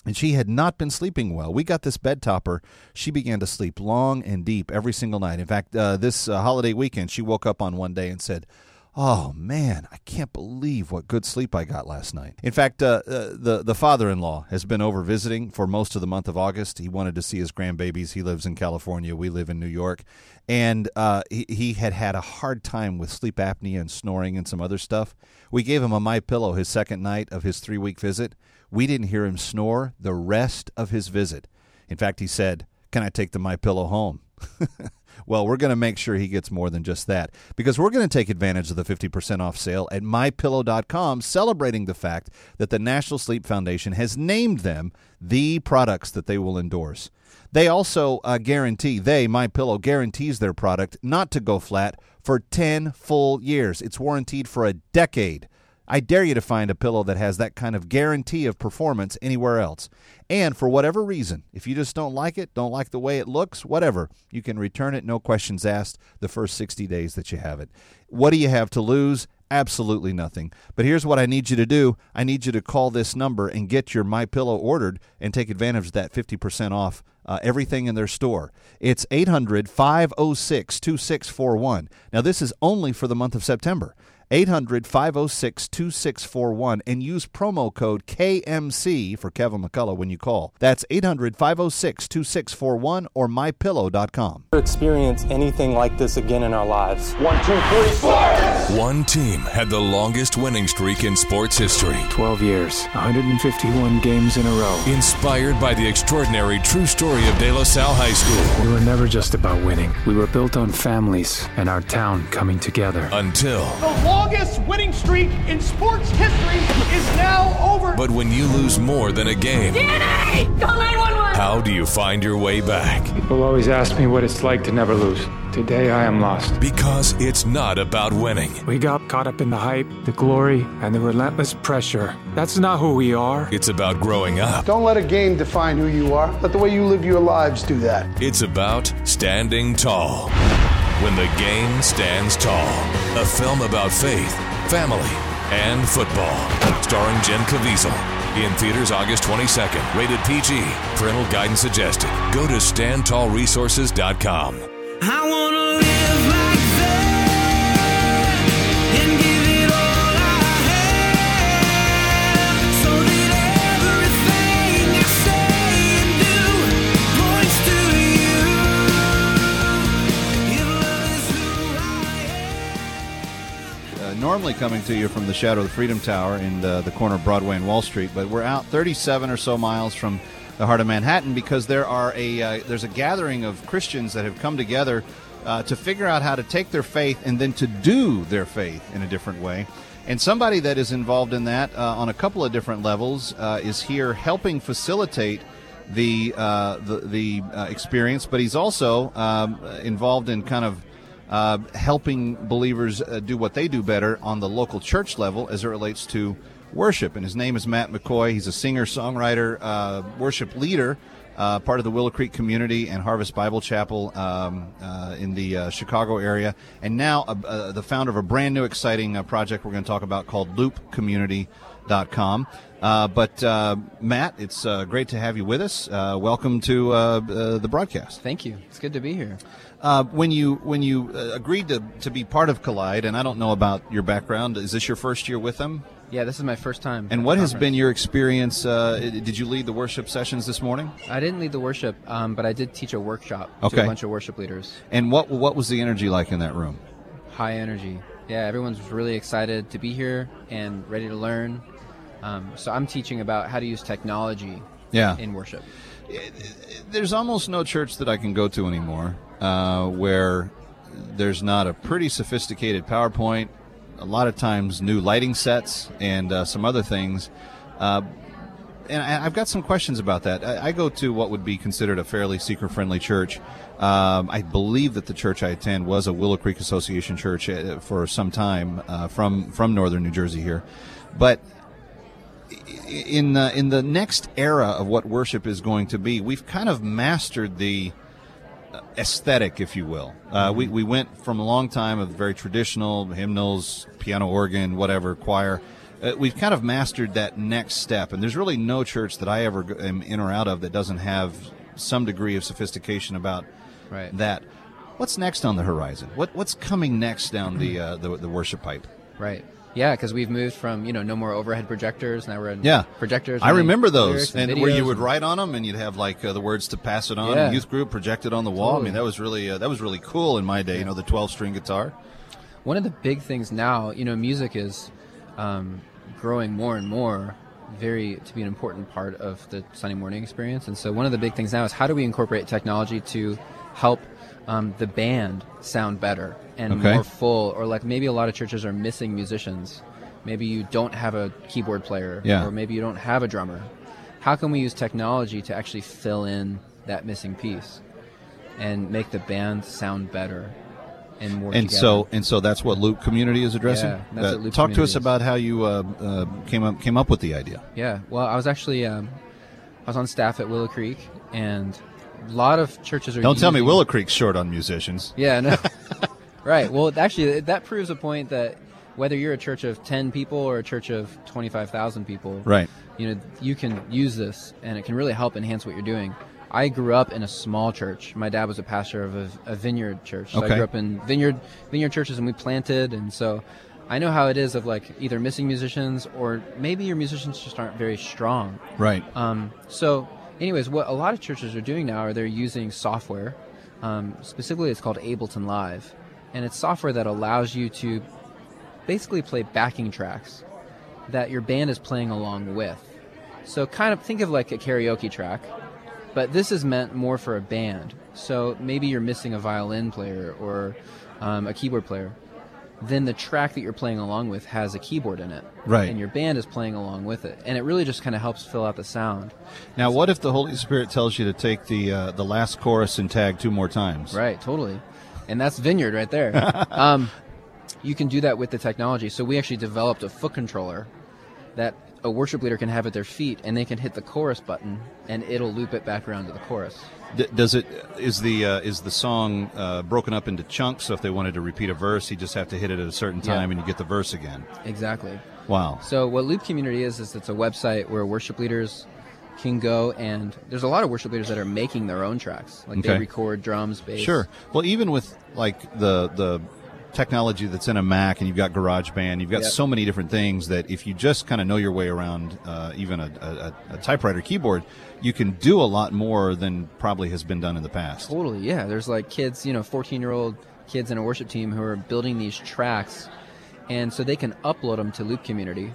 and she had not been sleeping well. We got this bed topper. She began to sleep long and deep every single night. In fact, uh, this uh, holiday weekend, she woke up on one day and said, Oh man, I can't believe what good sleep I got last night. In fact, uh, uh, the the father-in-law has been over visiting for most of the month of August. He wanted to see his grandbabies. He lives in California. We live in New York, and uh, he, he had had a hard time with sleep apnea and snoring and some other stuff. We gave him a my pillow his second night of his three-week visit. We didn't hear him snore the rest of his visit. In fact, he said, "Can I take the my pillow home?" Well, we're going to make sure he gets more than just that because we're going to take advantage of the 50% off sale at mypillow.com, celebrating the fact that the National Sleep Foundation has named them the products that they will endorse. They also uh, guarantee, they, My Pillow, guarantees their product not to go flat for 10 full years. It's warranted for a decade. I dare you to find a pillow that has that kind of guarantee of performance anywhere else. And for whatever reason, if you just don't like it, don't like the way it looks, whatever, you can return it, no questions asked, the first 60 days that you have it. What do you have to lose? Absolutely nothing. But here's what I need you to do. I need you to call this number and get your My Pillow ordered and take advantage of that 50% off uh, everything in their store. It's 800 506 2641. Now, this is only for the month of September. 800 506 2641 and use promo code KMC for Kevin McCullough when you call. That's 800 506 2641 or mypillow.com. Experience anything like this again in our lives. One, two, three, four. One team had the longest winning streak in sports history 12 years, 151 games in a row. Inspired by the extraordinary true story of De La Salle High School. We were never just about winning, we were built on families and our town coming together. Until. The longest winning streak in sports history is now over. But when you lose more than a game, DNA! Call 911! how do you find your way back? People always ask me what it's like to never lose. Today I am lost. Because it's not about winning. We got caught up in the hype, the glory, and the relentless pressure. That's not who we are. It's about growing up. Don't let a game define who you are. Let the way you live your lives do that. It's about standing tall. When the game stands tall. A film about faith, family, and football. Starring Jim Caviezel. In theaters August 22nd. Rated PG. Parental guidance suggested. Go to standtallresources.com. I wanna live normally, coming to you from the shadow of the Freedom Tower in the, the corner of Broadway and Wall Street, but we're out 37 or so miles from the heart of Manhattan because there are a uh, there's a gathering of Christians that have come together uh, to figure out how to take their faith and then to do their faith in a different way. And somebody that is involved in that uh, on a couple of different levels uh, is here helping facilitate the uh, the, the uh, experience, but he's also um, involved in kind of uh, helping believers uh, do what they do better on the local church level as it relates to worship. And his name is Matt McCoy. He's a singer, songwriter, uh, worship leader. Uh, part of the Willow Creek community and Harvest Bible Chapel um, uh, in the uh, Chicago area, and now the founder of a brand new exciting project we're going to talk about called LoopCommunity.com. Uh, but Matt, it's great to have you with us. Welcome to the broadcast. Thank you. It's good to be here. Uh, when you when you uh, agreed to, to be part of Collyde, and I don't know about your background, is this your first year with them? Yeah, this is my first time. And what has been your experience? Uh, did you lead the worship sessions this morning? I didn't lead the worship, um, but I did teach a workshop Okay. to a bunch of worship leaders. And what what was the energy like in that room? High energy. Yeah, everyone's really excited to be here and ready to learn. Um, so I'm teaching about how to use technology Yeah. in worship. There's almost no church that I can go to anymore uh, where there's not a pretty sophisticated PowerPoint, a lot of times new lighting sets, and uh, some other things. Uh, and I, I've got some questions about that. I, go to what would be considered a fairly seeker-friendly church. Um, I believe that the church I attend was a Willow Creek Association church uh, for some time uh, from from northern New Jersey here, but in the, in the next era of what worship is going to be, we've kind of mastered the uh, aesthetic, if you will. Uh, we, we went from a long time of very traditional hymnals, piano organ, whatever, choir. Uh, we've kind of mastered that next step, and there's really no church that I ever am in or out of that doesn't have some degree of sophistication about Right. that. What's next on the horizon? What what's coming next down the uh, the, the worship pipe? Right. Yeah, because we've moved from you know no more overhead projectors. Now we're in Yeah, projectors. I remember those, and where you would write on them, and you'd have like uh, the words to pass it on. Yeah. Youth group projected on the wall. I mean, that was really uh, that was really cool in my day. You know, the twelve string guitar. One of the big things now, you know, music is um, growing more and more, very to be an important part of the Sunday morning experience. And so, one of the big things now is how do we incorporate technology to help um, the band sound better and Okay. more full? Or like maybe a lot of churches are missing musicians. Maybe you don't have a keyboard player, Yeah. or maybe you don't have a drummer. How can we use technology to actually fill in that missing piece and make the band sound better and more? And together? so and so that's what Loop Community is addressing. Yeah, that's Uh, what Loop talk to us is. about how you uh, uh, came up came up with the idea. Yeah, well, I was actually um, I was on staff at Willow Creek, and a lot of churches are. Don't tell me Willow Creek's short on musicians. Yeah, no. right. Well, actually, that proves a point that whether you're a church of ten people or a church of twenty-five thousand people, Right. You know, you can use this, and it can really help enhance what you're doing. I grew up in a small church. My dad was a pastor of a, a vineyard church. So Okay. I grew up in vineyard vineyard churches, and we planted, and so I know how it is of like either missing musicians or maybe your musicians just aren't very strong. Right. Um, so, anyways, what a lot of churches are doing now are they're using software. Um, specifically, it's called Ableton Live, and it's software that allows you to basically play backing tracks that your band is playing along with. So, kind of think of like a karaoke track, but this is meant more for a band. So maybe you're missing a violin player or um, a keyboard player. Then the track that you're playing along with has a keyboard in it, Right. And your band is playing along with it, and it really just kind of helps fill out the sound. Now, what if the Holy Spirit tells you to take the uh, the last chorus and tag two more times? Right, totally. And that's Vineyard right there. um, you can do that with the technology. So we actually developed a foot controller that a worship leader can have at their feet, and they can hit the chorus button, and it'll loop it back around to the chorus. D- does it is the uh, is the song uh, broken up into chunks? So if they wanted to repeat a verse, you just have to hit it at a certain Yeah. time, and you get the verse again. Exactly. Wow. So what Loop Community is is it's a website where worship leaders can go and there's a lot of worship leaders that are making their own tracks. Like they record drums, bass. Sure. Well, even with like the the technology that's in a Mac, and you've got GarageBand, you've got Yep. so many different things that if you just kind of know your way around, uh, even a, a, a typewriter keyboard, you can do a lot more than probably has been done in the past. Totally, yeah. There's like kids, you know, 14 year old kids in a worship team who are building these tracks and so they can upload them to Loop Community,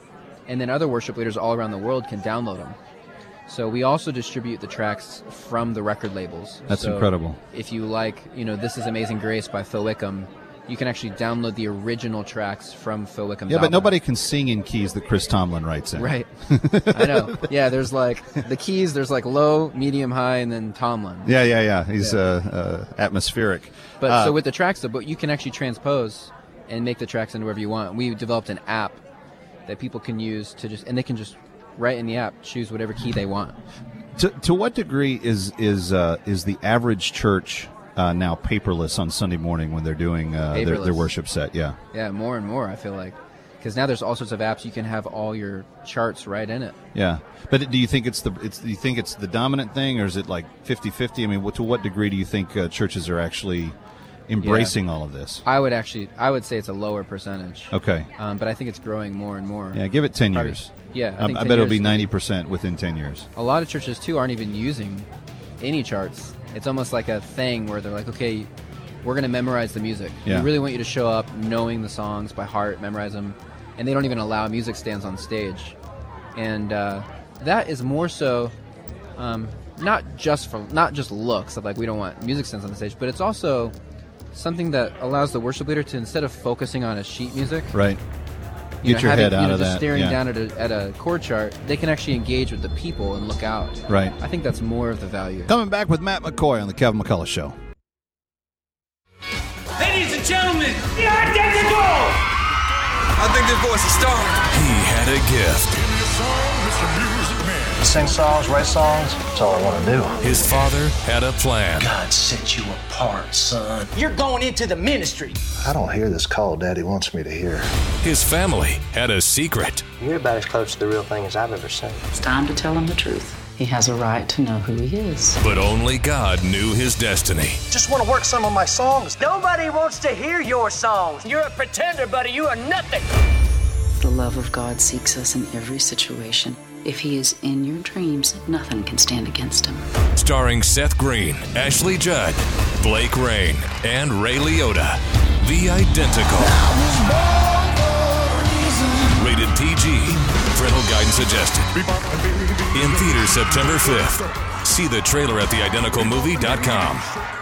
and then other worship leaders all around the world can download them. So we also distribute the tracks from the record labels. That's So incredible. If you like, you know, This Is Amazing Grace by Phil Wickham, you can actually download the original tracks from Phil Wickham's Yeah, but nobody can sing in keys that Chris Tomlin writes in. Right. I know. Yeah, there's like the keys. There's like low, medium, high, and then Tomlin. Yeah, yeah, yeah. He's Yeah. Uh, uh, atmospheric. But Uh, so with the tracks, though, but you can actually transpose and make the tracks into whatever you want. We developed an app that people can use to just, and they can just write in the app, choose whatever key they want. to, to what degree is is uh, is the average church uh, now paperless on Sunday morning when they're doing uh, their, their worship set? Yeah. Yeah, more and more. I feel like because now there's all sorts of apps you can have all your charts right in it. Yeah, but do you think it's the it's do you think it's the dominant thing, or is it like 50-50? I mean, what, to what degree do you think uh, churches are actually embracing Yeah. all of this? I would actually, I would say it's a lower percentage. Okay. Um, but I think it's growing more and more. Yeah, give it ten Probably- years. Yeah, I, think I bet it'll be ninety percent within ten years. A lot of churches too aren't even using any charts. It's almost like a thing where they're like, okay, we're going to memorize the music. Yeah. We really want you to show up knowing the songs by heart, memorize them, and they don't even allow music stands on stage. And uh, that is more so um, not just for not just looks of like we don't want music stands on the stage, but it's also something that allows the worship leader to instead of focusing on a sheet music, Right. You Get know, your having- head you out know, of just that. staring yeah. down at a, at a chord chart, they can actually engage with the people and look out. Right. I think that's more of the value. Coming back with Matt McCoy on the Kevin McCullough Show. Ladies and gentlemen, the identical! I think this voice is starring. He had a gift. Sing songs, write songs, that's all I want to do. His father had a plan. God set you apart, son. You're going into the ministry. I don't hear this call Daddy wants me to hear. His family had a secret. You're about as close to the real thing as I've ever seen. It's time to tell him the truth. He has a right to know who he is. But only God knew his destiny. Just want to work some of my songs. Nobody wants to hear your songs. You're a pretender, buddy. You are nothing. The love of God seeks us in every situation. If he is in your dreams, nothing can stand against him. Starring Seth Green, Ashley Judd, Blake Rayne, and Ray Liotta. The Identical. Rated PG. Parental guidance suggested. In theaters September 5th. See the trailer at theidentical.movie.com.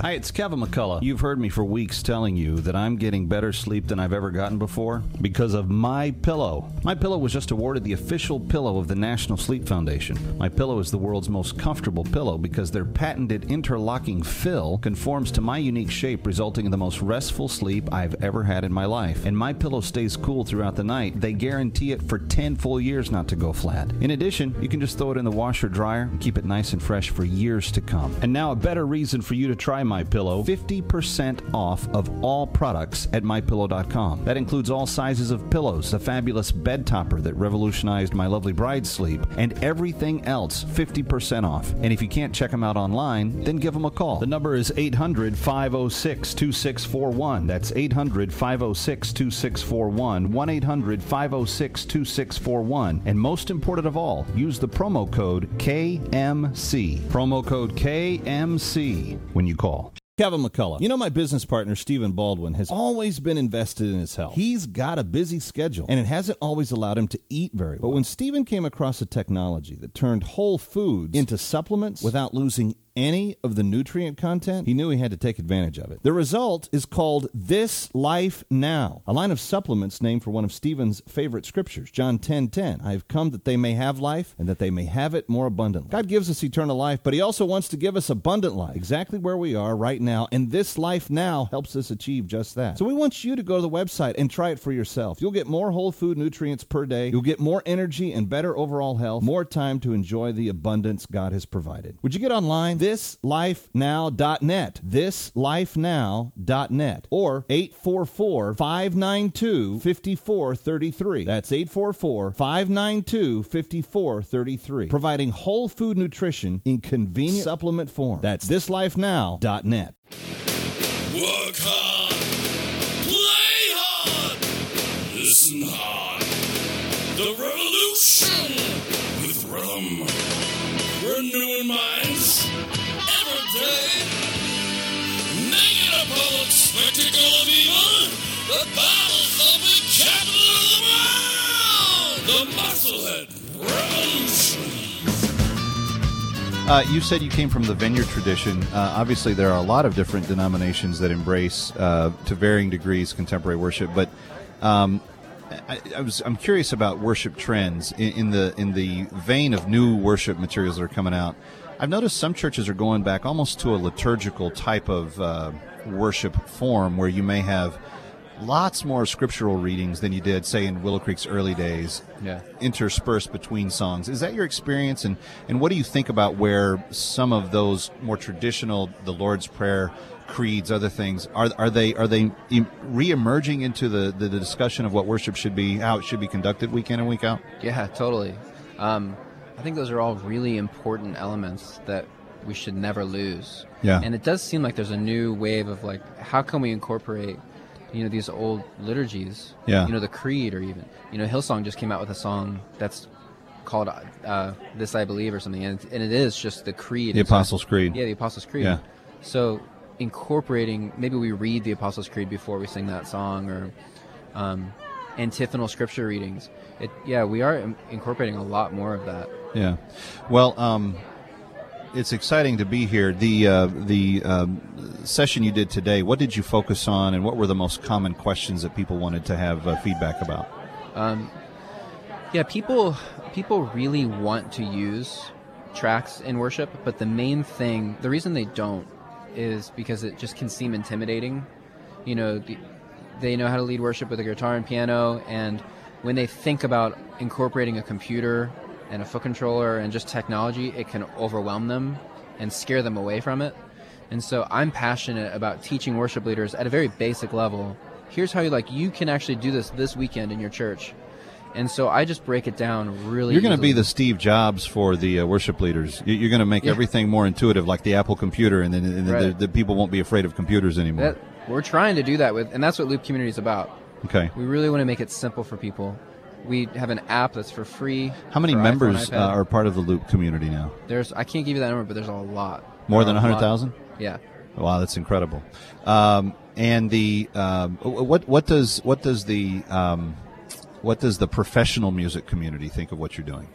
Hi, it's Kevin McCullough. You've heard me for weeks telling you that I'm getting better sleep than I've ever gotten before because of My Pillow. My Pillow was just awarded the official pillow of the National Sleep Foundation. My Pillow is the world's most comfortable pillow because their patented interlocking fill conforms to my unique shape, resulting in the most restful sleep I've ever had in my life. And My Pillow stays cool throughout the night. They guarantee it for 10 full years not to go flat. In addition, you can just throw it in the washer dryer and keep it nice and fresh for years to come. And now a better reason for you to try My Pillow: 50% off of all products at mypillow.com. That includes all sizes of pillows, the fabulous bed topper that revolutionized my lovely bride's sleep, and everything else 50% off. And if you can't check them out online, then give them a call. The number is 800 506 2641. That's 800 506 2641. 1 800 506 2641. And most important of all, use the promo code KMC. Promo code KMC when you call. Kevin McCullough. You know, my business partner, Stephen Baldwin, has always been invested in his health. He's got a busy schedule, and it hasn't always allowed him to eat very well. But when Stephen came across a technology that turned whole foods into supplements without losing any of the nutrient content, he knew he had to take advantage of it. The result is called This Life Now, a line of supplements named for one of Stephen's favorite scriptures, John 10:10. 10, 10, I have come that they may have life and that they may have it more abundantly. God gives us eternal life, but he also wants to give us abundant life, exactly where we are right now, and this life now helps us achieve just that. So we want you to go to the website and try it for yourself. You'll get more whole food nutrients per day. You'll get more energy and better overall health, more time to enjoy the abundance God has provided. Would you get online? ThisLifeNow.net. ThisLifeNow.net or 844 592 5433. That's 844 592 5433. Providing whole food nutrition in convenient supplement form. That's ThisLifeNow.net. Work hard, play hard, listen hard. The revolution with rhythm. Renewing minds Public spectacle of evil. The Bible thumping The Musclehead Revolution. Uh, you said you came from the vineyard tradition. Uh, obviously, there are a lot of different denominations that embrace, uh, to varying degrees, contemporary worship. But um, I, I was I'm curious about worship trends in, in the in the vein of new worship materials that are coming out. I've noticed some churches are going back almost to a liturgical type of uh, worship form, where you may have lots more scriptural readings than you did, say, in Willow Creek's early days, Yeah. interspersed between songs. Is that your experience? And, and what do you think about where some of those more traditional, the Lord's Prayer, creeds, other things, are, are they are they re-emerging into the, the, the discussion of what worship should be, how it should be conducted week in and week out? Yeah, totally. Um, I think those are all really important elements that we should never lose. Yeah. And it does seem like there's a new wave of like, how can we incorporate, you know, these old liturgies? Yeah. You know, the creed or even, you know, Hillsong just came out with a song that's called uh, "This I Believe" or something, and, and it is just the creed. The Apostles' Creed. Yeah, the Apostles' Creed. Yeah. So incorporating, maybe we read the Apostles' Creed before we sing that song, or um, antiphonal scripture readings. It, yeah, we are incorporating a lot more of that. Yeah. Well, um, it's exciting to be here. The uh, the um, session you did today. What did you focus on, and what were the most common questions that people wanted to have uh, feedback about? Um, yeah, people people really want to use tracks in worship, but the main thing, the reason they don't, is because it just can seem intimidating. You know, they know how to lead worship with a guitar and piano, and when they think about incorporating a computer and a foot controller and just technology, it can overwhelm them and scare them away from it. And so I'm passionate about teaching worship leaders at a very basic level. Here's how you like you can actually do this this weekend in your church. And so I just break it down really You're going to be the Steve Jobs for the uh, worship leaders. You- You're going to make Yeah. everything more intuitive, like the Apple computer, and then and then Right. the, the people won't be afraid of computers anymore. That, we're trying to do that with, and that's what Loop Community is about. Okay. We really want to make it simple for people. We have an app that's for free. How many iPhone, members uh, are part of the Loop community now? There's I can't give you that number, but there's a lot. More than a 100,000? Yeah. Wow, that's incredible. Um, and the um, what what does what does the um, what does the professional music community think of what you're doing?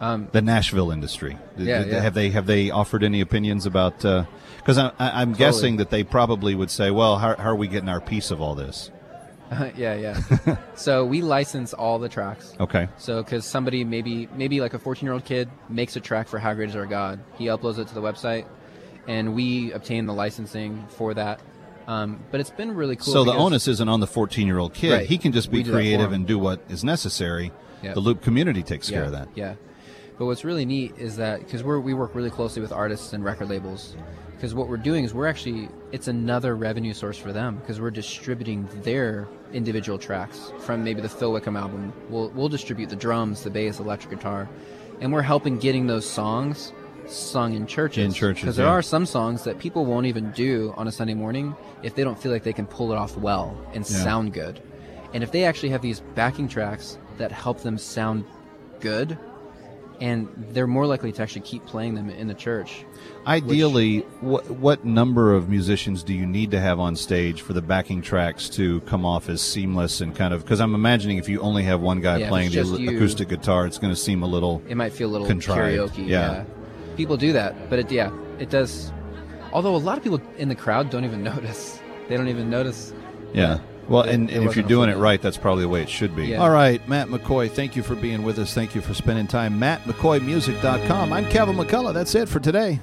Um, the Nashville industry. Yeah, yeah. Have they have they offered any opinions about? Because I, I, I'm Totally. guessing that they probably would say, "Well, how, how are we getting our piece of all this?" yeah, yeah. so we license all the tracks. Okay. So because somebody maybe maybe like a 14 year old kid makes a track for How Great Is Our God, he uploads it to the website, and we obtain the licensing for that. Um, but it's been really cool. so the onus isn't on the 14 year old kid. Right. He can just be We do that for creative and do what is necessary. Yeah. The Loop community takes yeah, care of that. Yeah. But what's really neat is that because we work really closely with artists and record labels, because what we're doing is we're actually it's another revenue source for them because we're distributing their individual tracks from maybe the Phil Wickham album. We'll we'll distribute the drums, the bass, electric guitar, and we're helping getting those songs sung in churches. In churches, because there yeah. are some songs that people won't even do on a Sunday morning if they don't feel like they can pull it off well and Yeah. sound good. And if they actually have these backing tracks that help them sound good, and they're more likely to actually keep playing them in the church. Ideally, what what number of musicians do you need to have on stage for the backing tracks to come off as seamless and kind of? Because I'm imagining if you only have one guy Yeah, playing the you- acoustic guitar, it's going to seem a little. It might feel a little contrived. karaoke. Yeah. Yeah. people do that, but it yeah, it does. Although a lot of people in the crowd don't even notice. They don't even notice. Yeah. Well, and, and if you're doing it right, that's probably the way it should be. Yeah. All right, Matt McCoy, thank you for being with us. Thank you for spending time. MattMcCoymusic.com. I'm Kevin McCullough. That's it for today.